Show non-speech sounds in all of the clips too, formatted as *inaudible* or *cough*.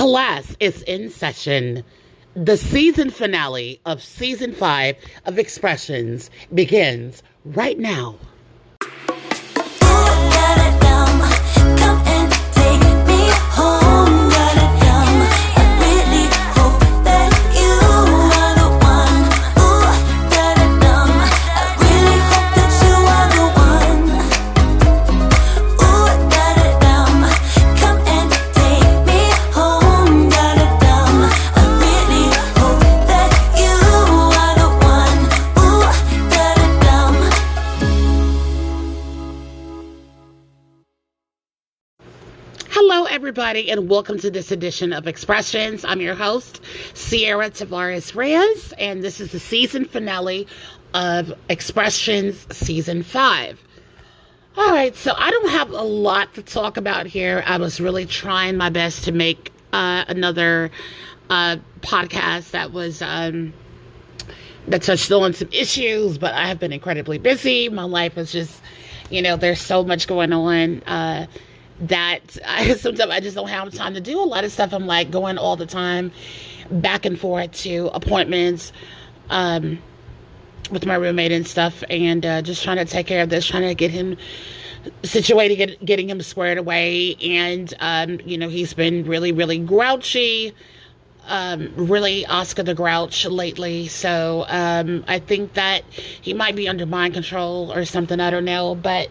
Class is in session. The season finale of season five of Expressions begins right now. Everybody, and welcome to this edition of Expressions. I'm your host, Ciara Tavares Reyes, and this is the season finale of Expressions Season 5. All right, so I don't have a lot to talk about here. I was really trying my best to make uh, another uh, podcast that was. Um, that touched on some issues, but I have been incredibly busy. My life is just, you know, there's so much going on. Uh, that I, *laughs* sometimes I just don't have time to do a lot of stuff. I'm like going all the time back and forth to appointments um, with my roommate and stuff, and uh, just trying to take care of this, trying to get him situated, get, getting him squared away. And, um, you know, he's been really, really grouchy. Um, really Oscar the Grouch lately. So um, I think that he might be under mind control or something. I don't know. But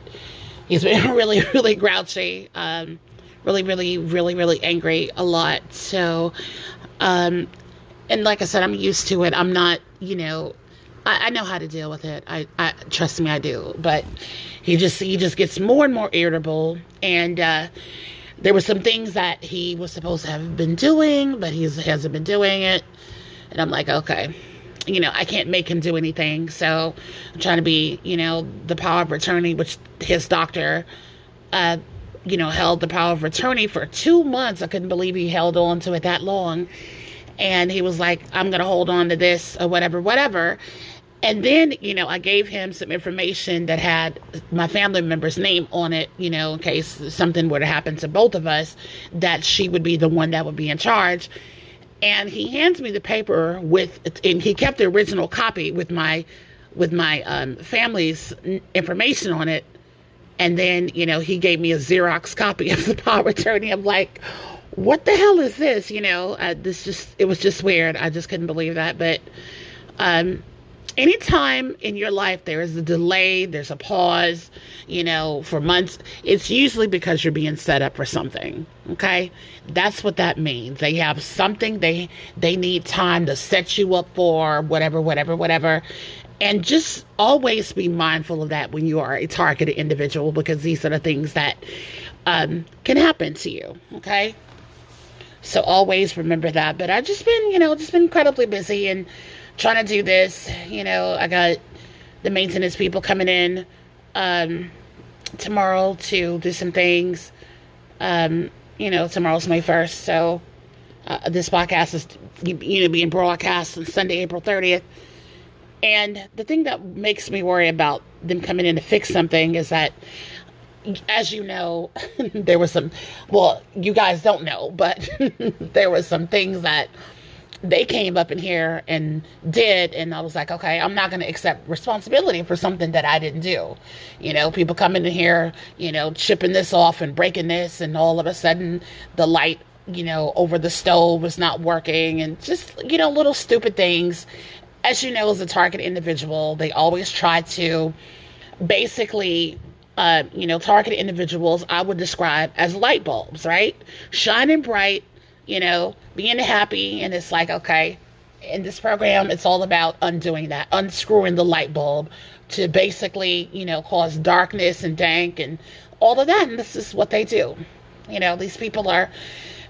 He's been *laughs* really, really grouchy. Um, really, really, really, really angry a lot. So, um, and like I said, I'm used to it. I'm not, you know, I, I know how to deal with it. I, I trust me, I do. But he just, he just gets more and more irritable. And uh, there were some things that he was supposed to have been doing, but he hasn't been doing it. And I'm like, okay, you know, I can't make him do anything. So I'm trying to be, you know, the power of attorney, which his doctor, uh, you know, held the power of attorney for two months. I couldn't believe he held on to it that long. And he was like, I'm going to hold on to this or whatever, whatever. And then, you know, I gave him some information that had my family member's name on it, you know, in case something were to happen to both of us, that she would be the one that would be in charge and he hands me the paper with and he kept the original copy with my with my um, family's information on it. And then you know he gave me a xerox copy of the power attorney. I'm like what the hell is this? You know uh, this just it was just weird. I just couldn't believe that. But um anytime in your life there is a delay, there's a pause, you know, for months, it's usually because you're being set up for something. Okay? That's what that means. They have something they they need time to set you up for, whatever, whatever, whatever. And just always be mindful of that when you are a targeted individual because these are the things that um, can happen to you. Okay? So always remember that. But I've just been, you know, just been incredibly busy and trying to do this. You know, I got the maintenance people coming in um, tomorrow to do some things. Um, you know, tomorrow's May 1st, so uh, this podcast is, you know, being broadcast on Sunday, April 30th. And the thing that makes me worry about them coming in to fix something is that, as you know, *laughs* there was some, well, you guys don't know, but *laughs* there was some things that they came up in here and did and i was like okay i'm not going to accept responsibility for something that i didn't do. You know people coming in here you know chipping this off and breaking this and all of a sudden the light you know over the stove was not working and just you know little stupid things. As you know as a target individual they always try to basically uh, you know target individuals i would describe as light bulbs right? Shining bright you know, being happy. And it's like, okay, in this program, it's all about undoing that, unscrewing the light bulb to basically, you know, cause darkness and dank and all of that. And this is what they do. You know, these people are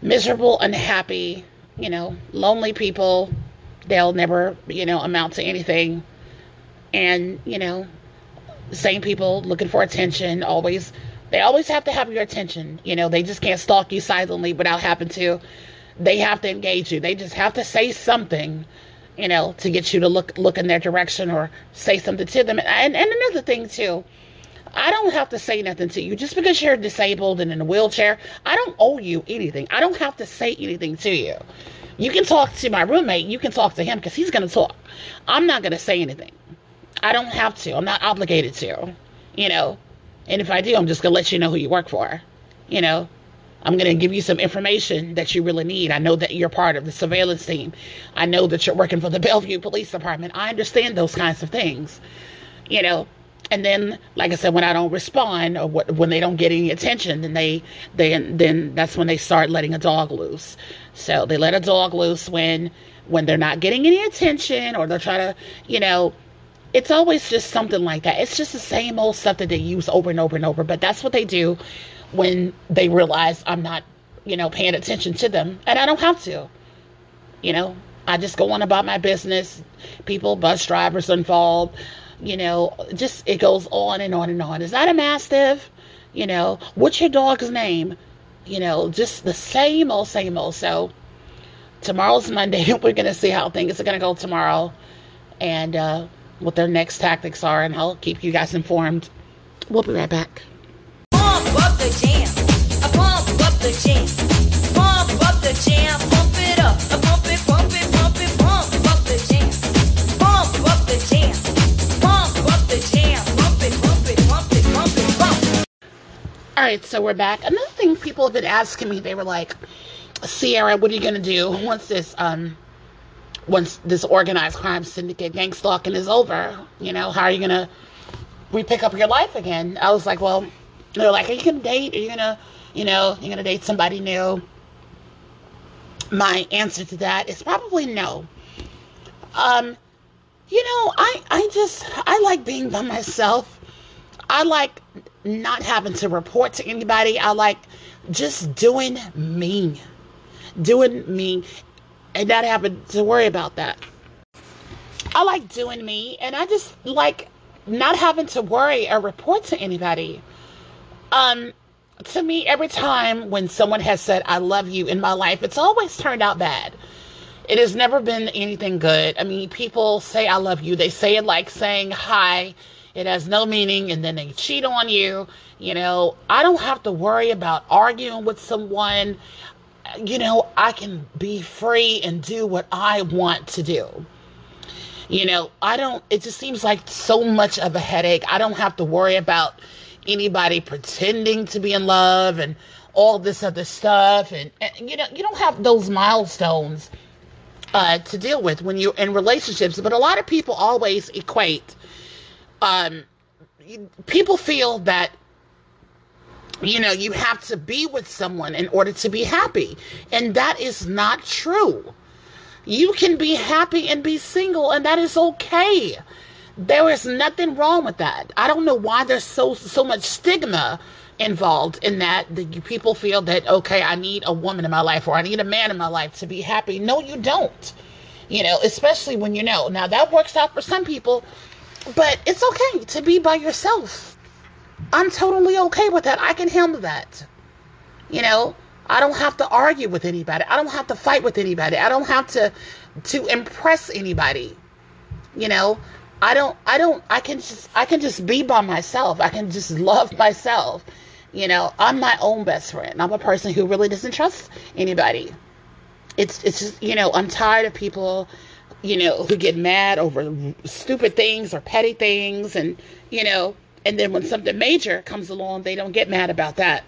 miserable, unhappy, you know, lonely people. They'll never, you know, amount to anything. And, you know, same people looking for attention, always they always have to have your attention. You know, they just can't stalk you silently without having to they have to engage you. They just have to say something, you know, to get you to look look in their direction or say something to them. And and another thing too, I don't have to say nothing to you. Just because you're disabled and in a wheelchair, I don't owe you anything. I don't have to say anything to you. You can talk to my roommate. You can talk to him because he's going to talk. I'm not going to say anything. I don't have to. I'm not obligated to. You know, and if I do, I'm just going to let you know who you work for. You know, I'm going to give you some information that you really need. I know that you're part of the surveillance team. I know that you're working for the *laughs* Bellevue Police Department. I understand those kinds of things. You know, and then like i said when i don't respond or when they don't get any attention then they then then that's when they start letting a dog loose so they let a dog loose when when they're not getting any attention or they're trying to you know it's always just something like that it's just the same old stuff that they use over and over and over but that's what they do when they realize i'm not you know paying attention to them and i don't have to you know i just go on about my business people bus drivers involved you know, just it goes on and on and on. Is that a mastiff? You know, what's your dog's name? You know, just the same old, same old. So tomorrow's Monday. *laughs* We're gonna see how things are gonna go tomorrow, and uh, what their next tactics are, and I'll keep you guys informed. We'll be right back. Pump up the jam. Pump up the jam. Pump up the jam. Pump it up. Pump it, pump it, pump it, pump up the jam. Pump up the jam. All right, so we're back. Another thing people have been asking me, they were like, Ciara, what are you gonna do once this um once this organized crime syndicate gang stalking is over? You know, how are you gonna re pick up your life again? I was like, well, they're like, are you gonna date? Are you gonna, you know, you're gonna date somebody new? My answer to that is probably no. Um, you know, I I just I like being by myself. I like not having to report to anybody. I like just doing me, doing me, and not having to worry about that. I like doing me, and I just like not having to worry or report to anybody. Um, to me, every time when someone has said "I love you" in my life, it's always turned out bad. It has never been anything good. I mean, people say "I love you." They say it like saying hi it has no meaning and then they cheat on you you know i don't have to worry about arguing with someone you know i can be free and do what i want to do you know i don't it just seems like so much of a headache i don't have to worry about anybody pretending to be in love and all this other stuff. And, and you know you don't have those milestones uh, to deal with when you're in relationships. But a lot of people always equate um, people feel that you know you have to be with someone in order to be happy. And that is not true. You can be happy and be single and that is okay there is nothing wrong with that i don't know why there's so so much stigma involved in that that people feel that okay i need a woman in my life or i need a man in my life to be happy no you don't you know especially when you know now that works out for some people but it's okay to be by yourself. I'm totally okay with that. I can handle that. You know, I don't have to argue with anybody. I don't have to fight with anybody. I don't have to to impress anybody. You know, I don't I don't I can just I can just be by myself. I can just love myself. You know, I'm my own best friend. I'm a person who really doesn't trust anybody. It's it's just, you know, I'm tired of people you know, who get mad over stupid things or petty things and, you know, and then when something major comes along, they don't get mad about that.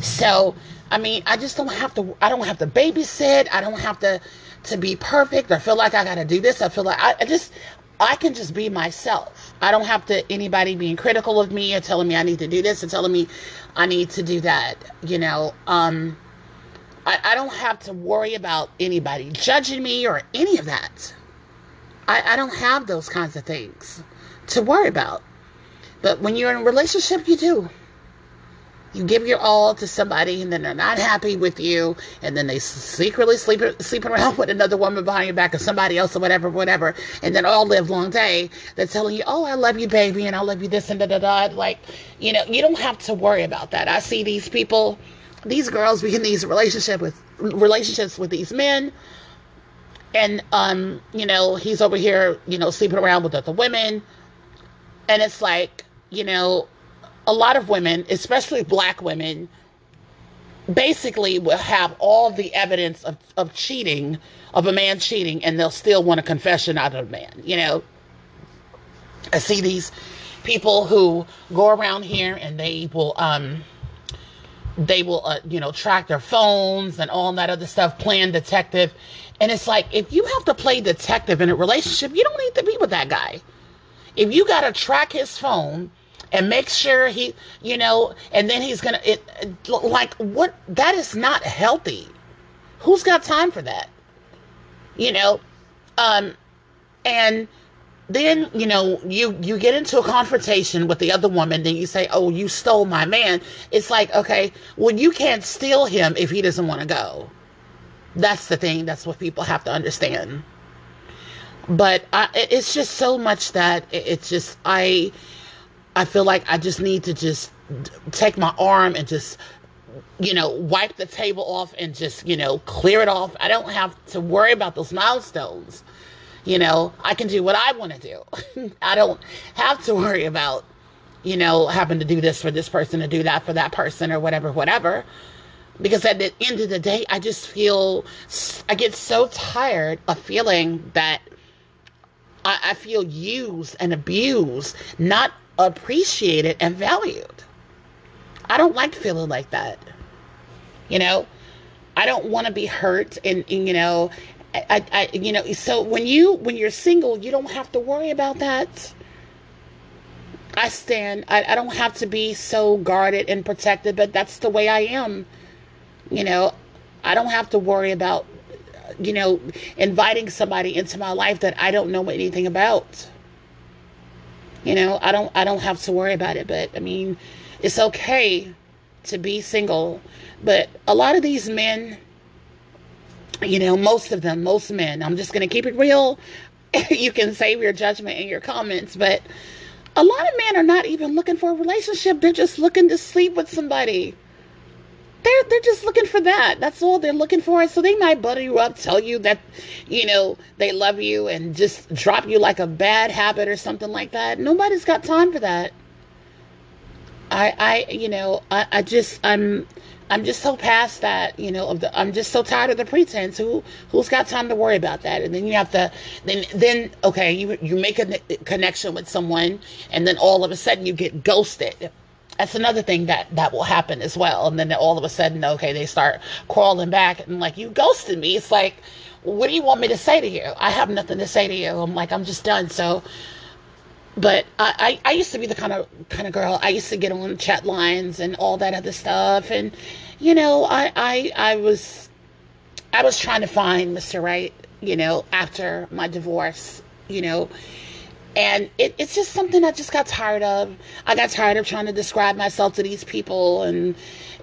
So, I mean, I just don't have to I don't have to babysit. I don't have to to be perfect or feel like I got to do this. I feel like I, I just I can just be myself. I don't have to anybody being critical of me or telling me I need to do this or telling me I need to do that, you know. Um I, I don't have to worry about anybody judging me or any of that. I, I don't have those kinds of things to worry about. But when you're in a relationship, you do. You give your all to somebody, and then they're not happy with you, and then they secretly sleep sleeping around *laughs* with another woman behind your back or somebody else or whatever, whatever, and then all live long day. They're telling you, "Oh, I love you, baby, and I love you this and da da da." Like, you know, you don't have to worry about that. I see these people these girls be in these relationship with relationships with these men and um you know he's over here you know sleeping around with other women And it's like, you know, a lot of women, especially black women, basically will have all the evidence of, of cheating, of a man cheating, and they'll still want a confession out of a man. You know, I see these people who go around here and they will, um, they will, uh, you know, track their phones and all that other stuff, playing detective. And it's like, if you have to play detective in a relationship, you don't need to be with that guy. If you got to track his phone and make sure he, you know, and then he's gonna, it, like, what? That is not healthy. Who's got time for that? You know, um, and then you know you you get into a confrontation with the other woman then you say oh you stole my man it's like okay well you can't steal him if he doesn't want to go that's the thing that's what people have to understand but I, it's just so much that it's just i i feel like i just need to just take my arm and just you know wipe the table off and just you know clear it off i don't have to worry about those milestones you know, I can do what I want to do. *laughs* I don't have to worry about, you know, having to do this for this person to do that for that person or whatever, whatever. Because at the end of the day, I just feel, I get so tired of feeling that I, I feel used and abused, not appreciated and valued. I don't like feeling like that. You know, I don't want to be hurt and, and, you know, I, I, you know, so when you when you're single, you don't have to worry about that. I stand. I, I don't have to be so guarded and protected, but that's the way I am. You know, I don't have to worry about, you know, inviting somebody into my life that I don't know anything about. You know, I don't I don't have to worry about it, but I mean, it's okay to be single, but a lot of these men you know, most of them, most men, I'm just going to keep it real. *laughs* you can save your judgment in your comments, but a lot of men are not even looking for a relationship. They're just looking to sleep with somebody. They're they're just looking for that. That's all they're looking for. So they might butter you up, tell you that, you know, they love you and just drop you like a bad habit or something like that. Nobody's got time for that. I I you know, I, I just I'm I'm just so past that, you know, of the, I'm just so tired of the pretense. Who, who's got time to worry about that? And then you have to, then, then, okay, you, you make a connection with someone and then all of a sudden you get ghosted. That's another thing that, that will happen as well. And then all of a sudden, okay, they start crawling back and like, you ghosted me. It's like, what do you want me to say to you? I have nothing to say to you. I'm like, I'm just done. So, but I, I, I, used to be the kind of kind of girl. I used to get on chat lines and all that other stuff, and you know, I I, I was I was trying to find Mr. Right, you know, after my divorce, you know, and it, it's just something I just got tired of. I got tired of trying to describe myself to these people, and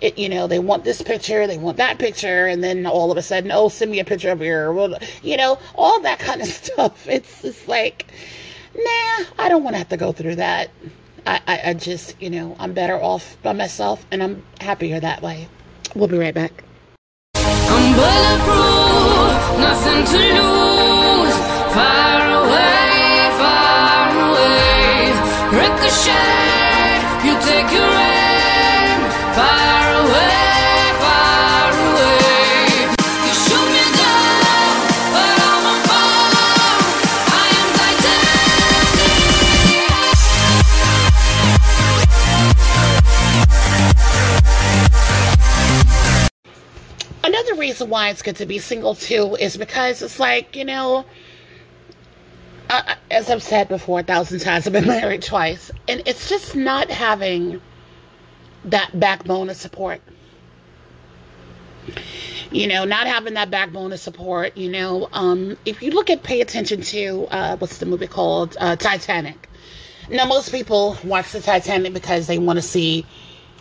it, you know, they want this picture, they want that picture, and then all of a sudden, oh, send me a picture of your, you know, all that *laughs* kind of stuff. It's just like nah, I don't want to have to go through that. I, I, I just, you know, I'm better off by myself and I'm happier that way. We'll be right back. I'm bulletproof, nothing to lose. Away. You take your aim. Away. Another reason why it's good to be single too is because it's like, you know, uh, as I've said before a thousand times, I've been *laughs* married twice, and it's just not having that backbone of support. You know, not having that backbone of support. You know, um, if you look at, pay attention to uh, what's the movie called uh, Titanic. Now, most people watch the Titanic because they want to see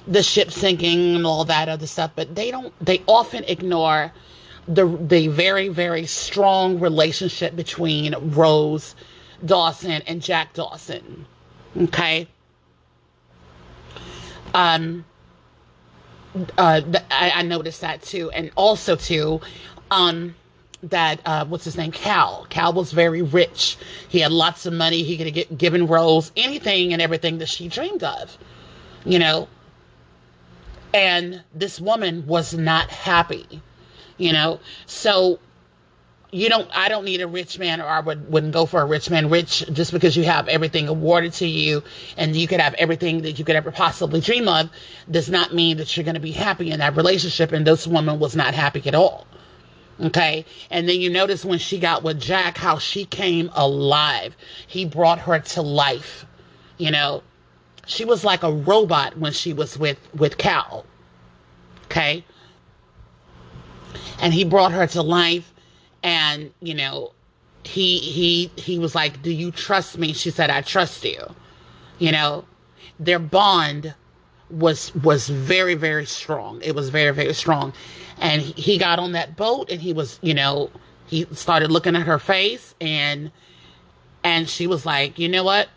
the ship sinking and all that other stuff, but they don't. They often ignore the the very very strong relationship between Rose Dawson and Jack Dawson. Okay. Um. Uh, I, I noticed that too, and also too, um, that uh, what's his name cal cal was very rich he had lots of money he could get given Rose anything and everything that she dreamed of you know and this woman was not happy you know? So you don't i don't need a rich man or i would, wouldn't go for a rich man. Rich just because you have everything awarded to you and you could have everything that you could ever possibly dream of does not mean that you're going to be happy in that relationship. And this woman was not happy at all. Okay? And then you notice when she got with jack how she came alive. He brought her to life you know? She was like a robot when she was with with cal. Okay and he brought her to life. And you know he he he was like do you trust me? She said i trust you. You know their bond was was very very strong. It was very very strong. And he got on that boat and he was you know he started looking at her face and and she was like you know what?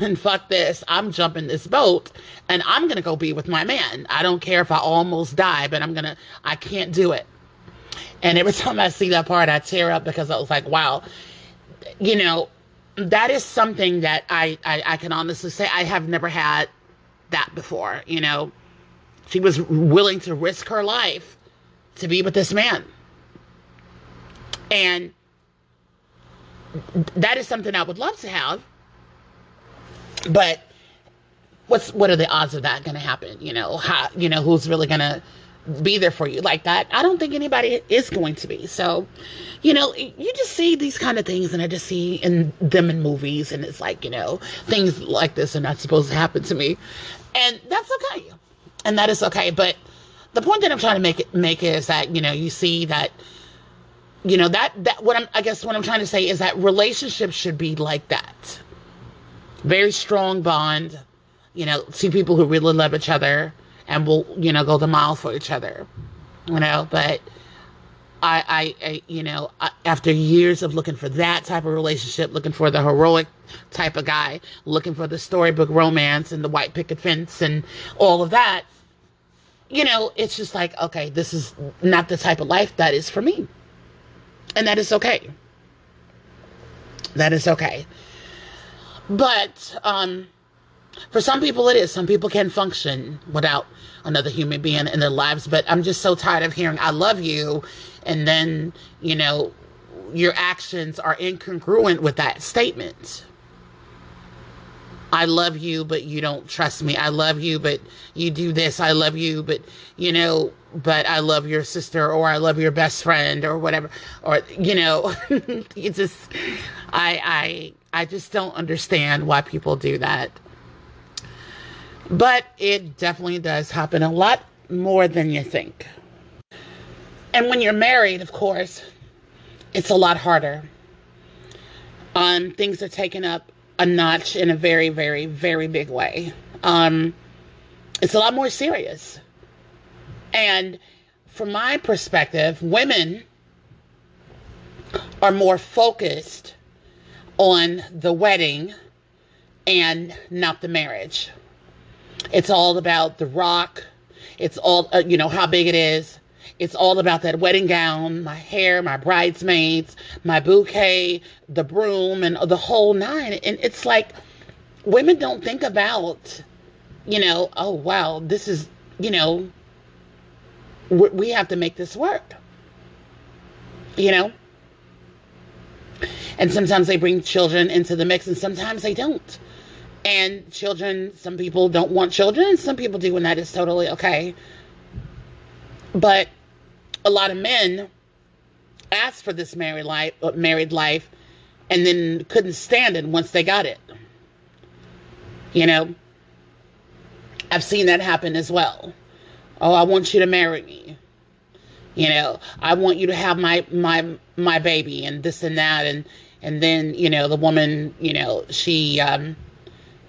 And *laughs* fuck this. I'm jumping this boat and i'm gonna go be with my man. I don't care if i almost die but i'm gonna i can't do it and every *laughs* time I see that part, I tear up because I was like, wow, you know, that is something that I, I, I can honestly say I have never had that before. You know, she was willing to risk her life to be with this man. And that is something I would love to have. But what's what are the odds of that going to happen? You know, how you know who's really going to be there for you like that. I don't think anybody is going to be. So, you know, you just see these kind of things, and I just see in them in movies, and it's like, you know, things like this are not supposed to happen to me, and that's okay, and that is okay. But the point that I'm trying to make it make is that you know you see that. You know that that what I'm I guess what I'm trying to say is that relationships should be like that. Very strong bond. You know, two people who really love each other and we'll you know go the mile for each other you know but I, I, I you know after years of looking for that type of relationship looking for the heroic type of guy looking for the storybook romance and the white picket fence and all of that you know it's just like okay this is not the type of life that is for me. And that is okay. That is okay. But um for some people, it is. Some people can function without another human being in their lives. But I'm just so tired of hearing, I love you. And then, you know, your actions are incongruent with that statement. I love you, but you don't trust me. I love you, but you do this. I love you, but you know, but I love your sister or I love your best friend or whatever. Or, you know, *laughs* you just, I, I, I just don't understand why people do that. But it definitely does happen a lot more than you think. And when you're married, of course, it's a lot harder. Um, things are taken up a notch in a very, very, very big way. Um, it's a lot more serious. And from my perspective, women are more focused on the wedding and not the marriage. It's all about the rock. It's all, uh, you know, how big it is. It's all about that wedding gown, my hair, my bridesmaids, my bouquet, the broom, and the whole nine. And it's like women don't think about, you know, oh, wow, this is, you know, we have to make this work. You know? And sometimes they bring children into the mix, and sometimes they don't. And children, some people don't want children, some people do, and that is totally okay. But a lot of men asked for this married life, uh, married life, and then couldn't stand it once they got it. You know, I've seen that happen as well. Oh, I want you to marry me. You know, I want you to have my my my baby and this and that and and then you know the woman you know she um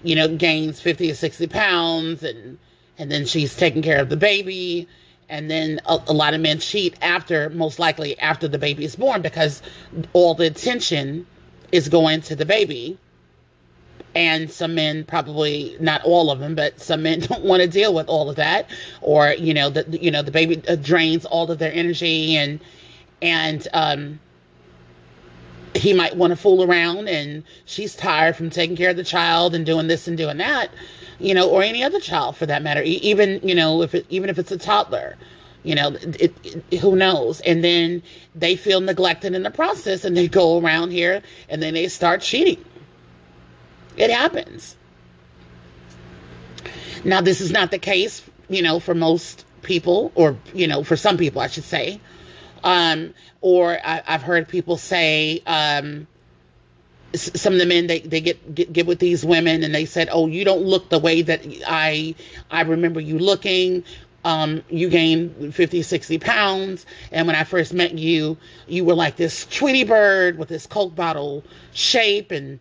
you know, gains 50 or 60 pounds and and then she's taking care of the baby. And then a, a, lot of men cheat after most likely after the baby is born because all the attention is going to the baby. And some men probably not all of them but some men *laughs* don't want to deal with all of that. Or you know the you know the baby drains all of their energy and and um he might want to fool around and she's tired from taking care of the child and doing this and doing that you know or any other child for that matter even you know if it, even if it's a toddler you know it, it, who knows? And then they feel neglected in the process and they go around here and then they start cheating. It happens. Now this is not the case you know for most people or you know for some people i should say um, or I, have heard people say, um, some of the men they, they get, get get with these women and they said oh you don't look the way that i i remember you looking. Um, you gained 50 60 pounds. And when i first met you you were like this tweety bird with this coke bottle shape and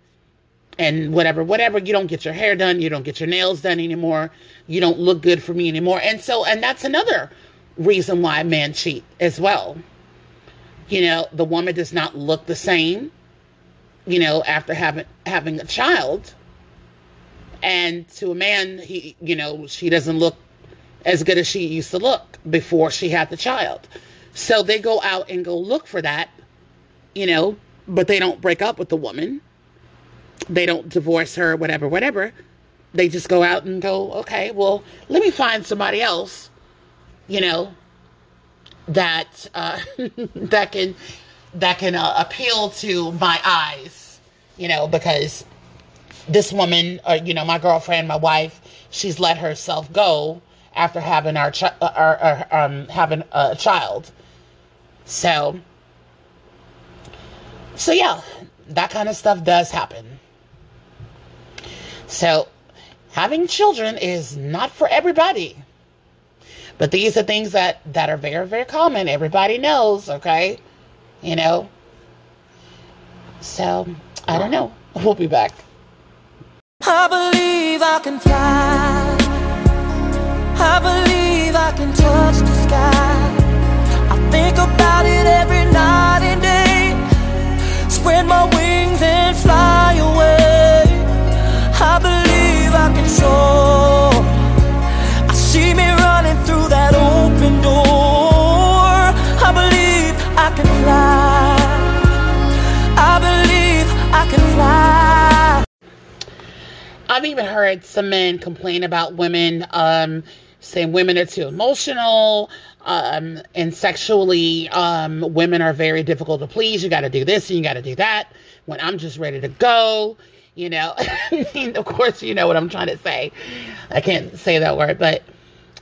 and whatever whatever. You don't get your hair done. You don't get your nails done anymore. You don't look good for me anymore. And so and that's another reason why men cheat as well you know, the woman does not look the same, you know, after having having a child. And to a man, he, you know, she doesn't look as good as she used to look before she had the child. So they go out and go look for that, you know, but they don't break up with the woman. They don't divorce her, whatever, whatever. They just go out and go, okay, well, let me find somebody else, you know, that uh, *laughs* that can that can uh, appeal to my eyes, you know, because this woman, uh, you know, my girlfriend, my wife, she's let herself go after having our, chi- uh, our, our um, having a child. So, so yeah, that kind of stuff does happen. So, having children is not for everybody. But these are things that, that are very, very common. Everybody knows, okay? You know? So, I don't know. We'll be back. I believe I can fly. I believe I can touch the sky. I think about it every night I've even heard some men complain about women, um, saying women are too emotional, um, and sexually, um, women are very difficult to please. You got to do this and you got to do that. When I'm just ready to go, you know. *laughs* of course, you know what I'm trying to say. I can't say that word, but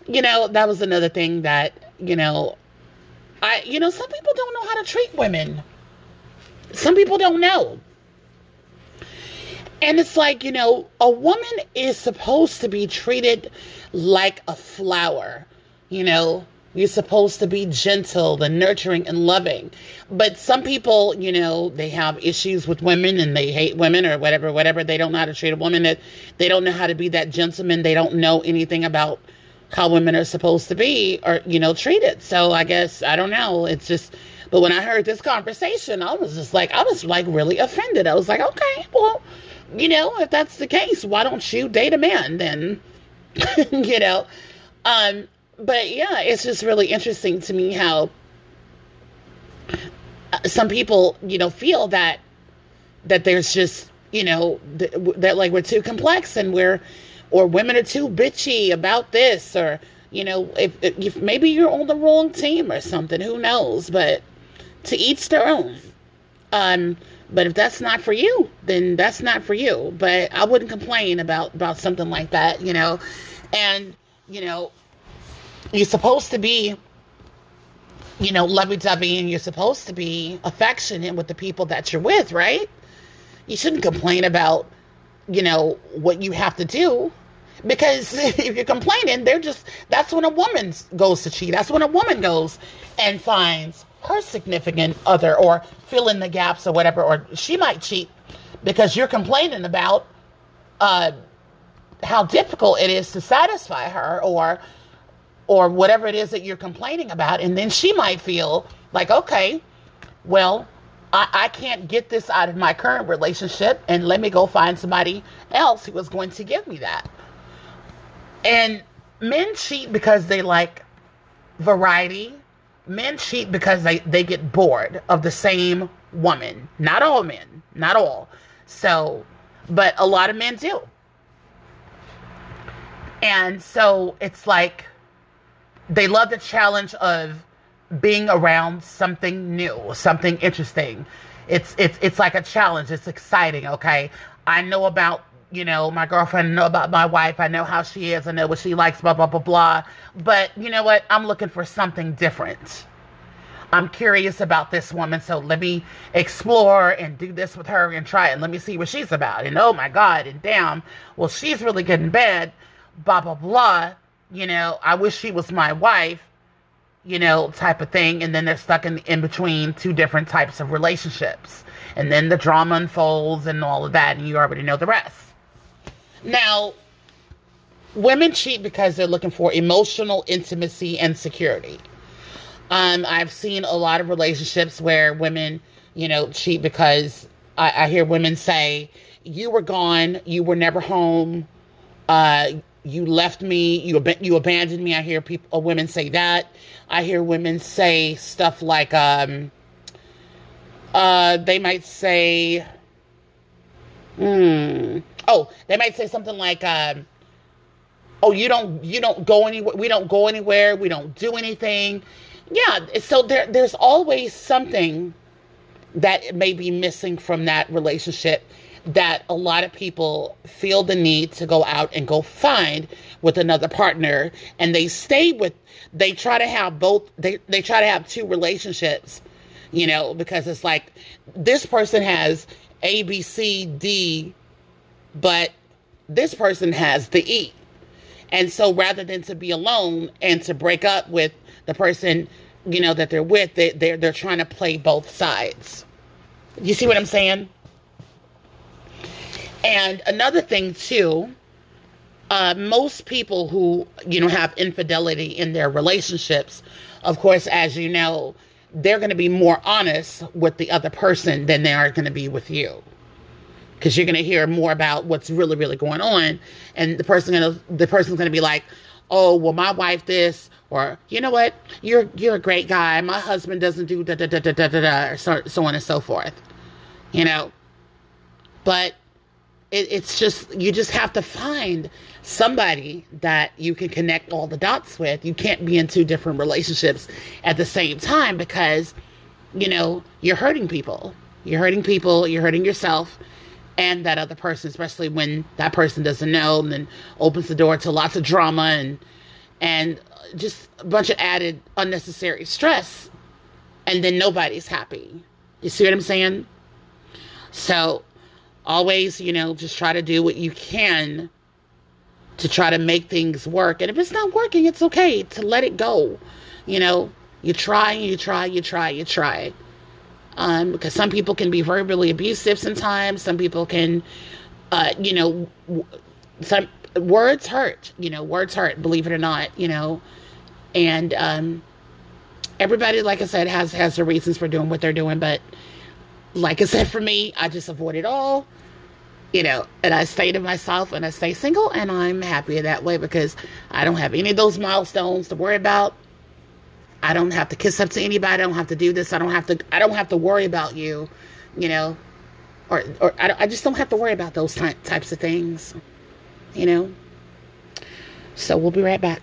you know, that was another thing that, you know, I, you know, some people don't know how to treat women. Some people don't know. And it's like, you know, a woman is supposed to be treated like a flower. You know, you're supposed to be gentle and nurturing and loving. But some people, you know, they have issues with women and they hate women or whatever, whatever. They don't know how to treat a woman. That they don't know how to be that gentleman. They don't know anything about how women are supposed to be or you know treated so i guess i don't know it's just but when i heard this conversation i was just like i was like really offended i was like okay well you know if that's the case why don't you date a man then? *laughs* You know? Um but yeah it's just really interesting to me how uh, some people you know feel that that there's just you know th- that like we're too complex and we're or women are too bitchy about this or you know if, if maybe you're on the wrong team or something who knows? But to each their own. Um but if that's not for you then that's not for you but i wouldn't complain about about something like that you know and you know you're supposed to be you know lovey-dovey and you're supposed to be affectionate with the people that you're with right you shouldn't complain about you know, what you have to do. Because *laughs* if you're complaining, they're just, that's when a woman goes to cheat. That's when a woman goes and finds her significant other or fill in the gaps or whatever. Or she might cheat because you're complaining about uh, how difficult it is to satisfy her or or whatever it is that you're complaining about and then she might feel like okay well I, I can't get this out of my current relationship and let me go find somebody else who is going to give me that. And men cheat because they like variety men cheat because they, they get bored of the same woman. Not all men, not all. So, but a lot of men do. And so it's like they love the challenge of being around something new, something interesting. It's it's it's like a challenge. It's exciting, okay? I know about you know, my girlfriend, know about my wife, I know how she is, I know what she likes, blah, blah, blah, blah. But you know what? I'm looking for something different. I'm curious about this woman, so let me explore and do this with her and try it. And let me see what she's about. And oh my God, and damn, well, she's really good in bed, blah, blah, blah. You know, I wish she was my wife, you know, type of thing. And then they're stuck in, in between two different types of relationships. And then the drama unfolds and all of that, and you already know the rest. Now, women cheat because they're looking for emotional intimacy and security. Um, I've seen a lot of relationships where women, you know, cheat because I, I hear women say, "You were gone. You were never home. Uh, you left me. You ab- you abandoned me." I hear people, uh, women say that. I hear women say stuff like, um, uh, they might say, "Hmm." Oh, they might say something like, um, "Oh, you don't you don't go anywhere. We don't go anywhere. We don't do anything." Yeah, so there there's always something that may be missing from that relationship that a lot of people feel the need to go out and go find with another partner and they stay with they try to have both they they try to have two relationships you know because it's like this person has a b c d but this person has the E. And so rather than to be alone and to break up with the person, you know, that they're with, they, they're, they're trying to play both sides. You see what I'm saying? And another thing too, uh, most people who, you know, have infidelity in their relationships, of course, as you know, they're going to be more honest with the other person than they are going to be with you because you're going to hear more about what's really really going on and the person gonna the person's going to be like oh well my wife this or you know what? You're you're a great guy. My husband doesn't do da da da da da da, da or so, so on and so forth you know? But it, it's just you just have to find somebody that you can connect all the dots with. You can't be in two different relationships at the same time because you know you're hurting people. You're hurting people. You're hurting yourself and that other person, especially when that person doesn't know and then opens the door to lots of drama and and just a bunch of added unnecessary stress and then nobody's happy. You see what I'm saying? So always, you know, just try to do what you can to try to make things work. And if it's not working, it's okay to let it go. You know, you try, you try, you try, you try um, because some people can be verbally abusive sometimes. Some people can, uh, you know, some words hurt. You know, words hurt. Believe it or not, you know, and um, everybody, like I said, has has their reasons for doing what they're doing. But like I said, for me, I just avoid it all. You know, and I stay to myself and I stay single, and I'm happy that way because I don't have any of those milestones to worry about. I don't have to kiss up to anybody. I don't have to do this. I don't have to. I don't have to worry about you, you know, or or I, I just don't have to worry about those ty- types of things, you know. So we'll be right back.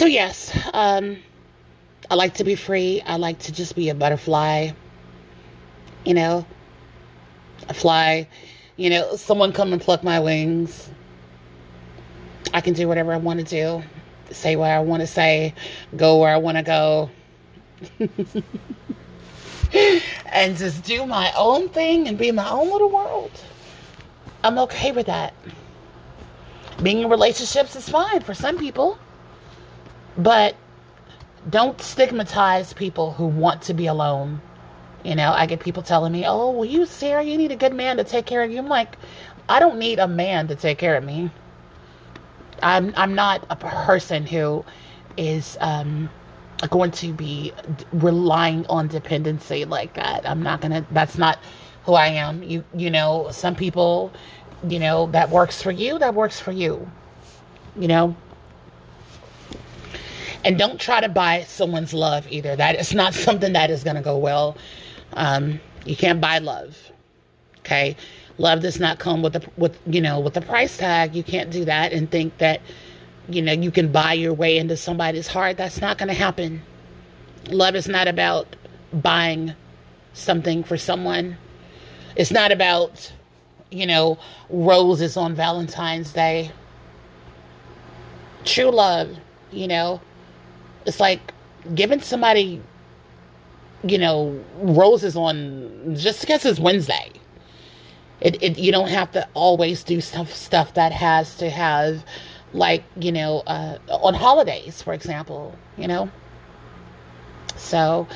So, yes, um, I like to be free. I like to just be a butterfly, you know, a fly, you know, someone come and pluck my wings. I can do whatever I want to do, say what I want to say, go where I want to go. *laughs* and just do my own thing and be my own little world. I'm okay with that. Being in relationships is fine for some people. But don't stigmatize people who want to be alone. You know, I get people telling me, "Oh, well, you Sarah, you need a good man to take care of you." I'm like, I don't need a man to take care of me. I'm I'm not a person who is um, going to be relying on dependency like that. I'm not gonna. That's not who I am. You you know, some people, you know, that works for you. That works for you. You know. And don't try to buy someone's love either. That is not *laughs* something that is going to go well. Um, you can't buy love. Okay, love does not come with the with you know with the price tag. You can't do that and think that you know you can buy your way into somebody's heart. That's not going to happen. Love is not about buying something for someone. It's not about you know roses on Valentine's Day. True love, you know, it's like giving somebody you know roses on just because it's Wednesday. It, it you don't have to always do stuff stuff that has to have like you know uh, on holidays for example you know? So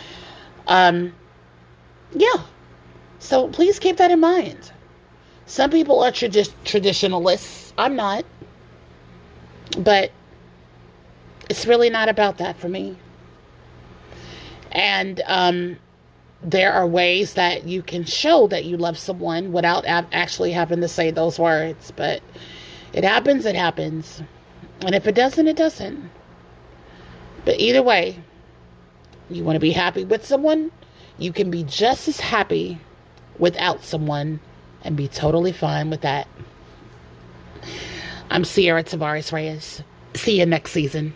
um yeah. So please keep that in mind. Some people are tradi- traditionalists. I'm not. But it's really not about that for me and um there are ways that you can show that you love someone without actually having to say those words. But it happens, it happens. And if it doesn't, it doesn't. But either way, you want to be happy with someone, you can be just as happy without someone and be totally fine with that. I'm Ciara Tavares Reyes. See you next season.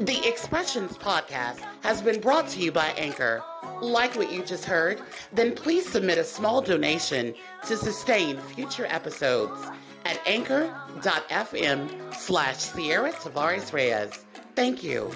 The Expressions podcast has been brought to you by Anchor. Like what you just heard? Then please submit a small donation to sustain future episodes at anchor.fm slash Ciara Tavares Reyes. Thank you.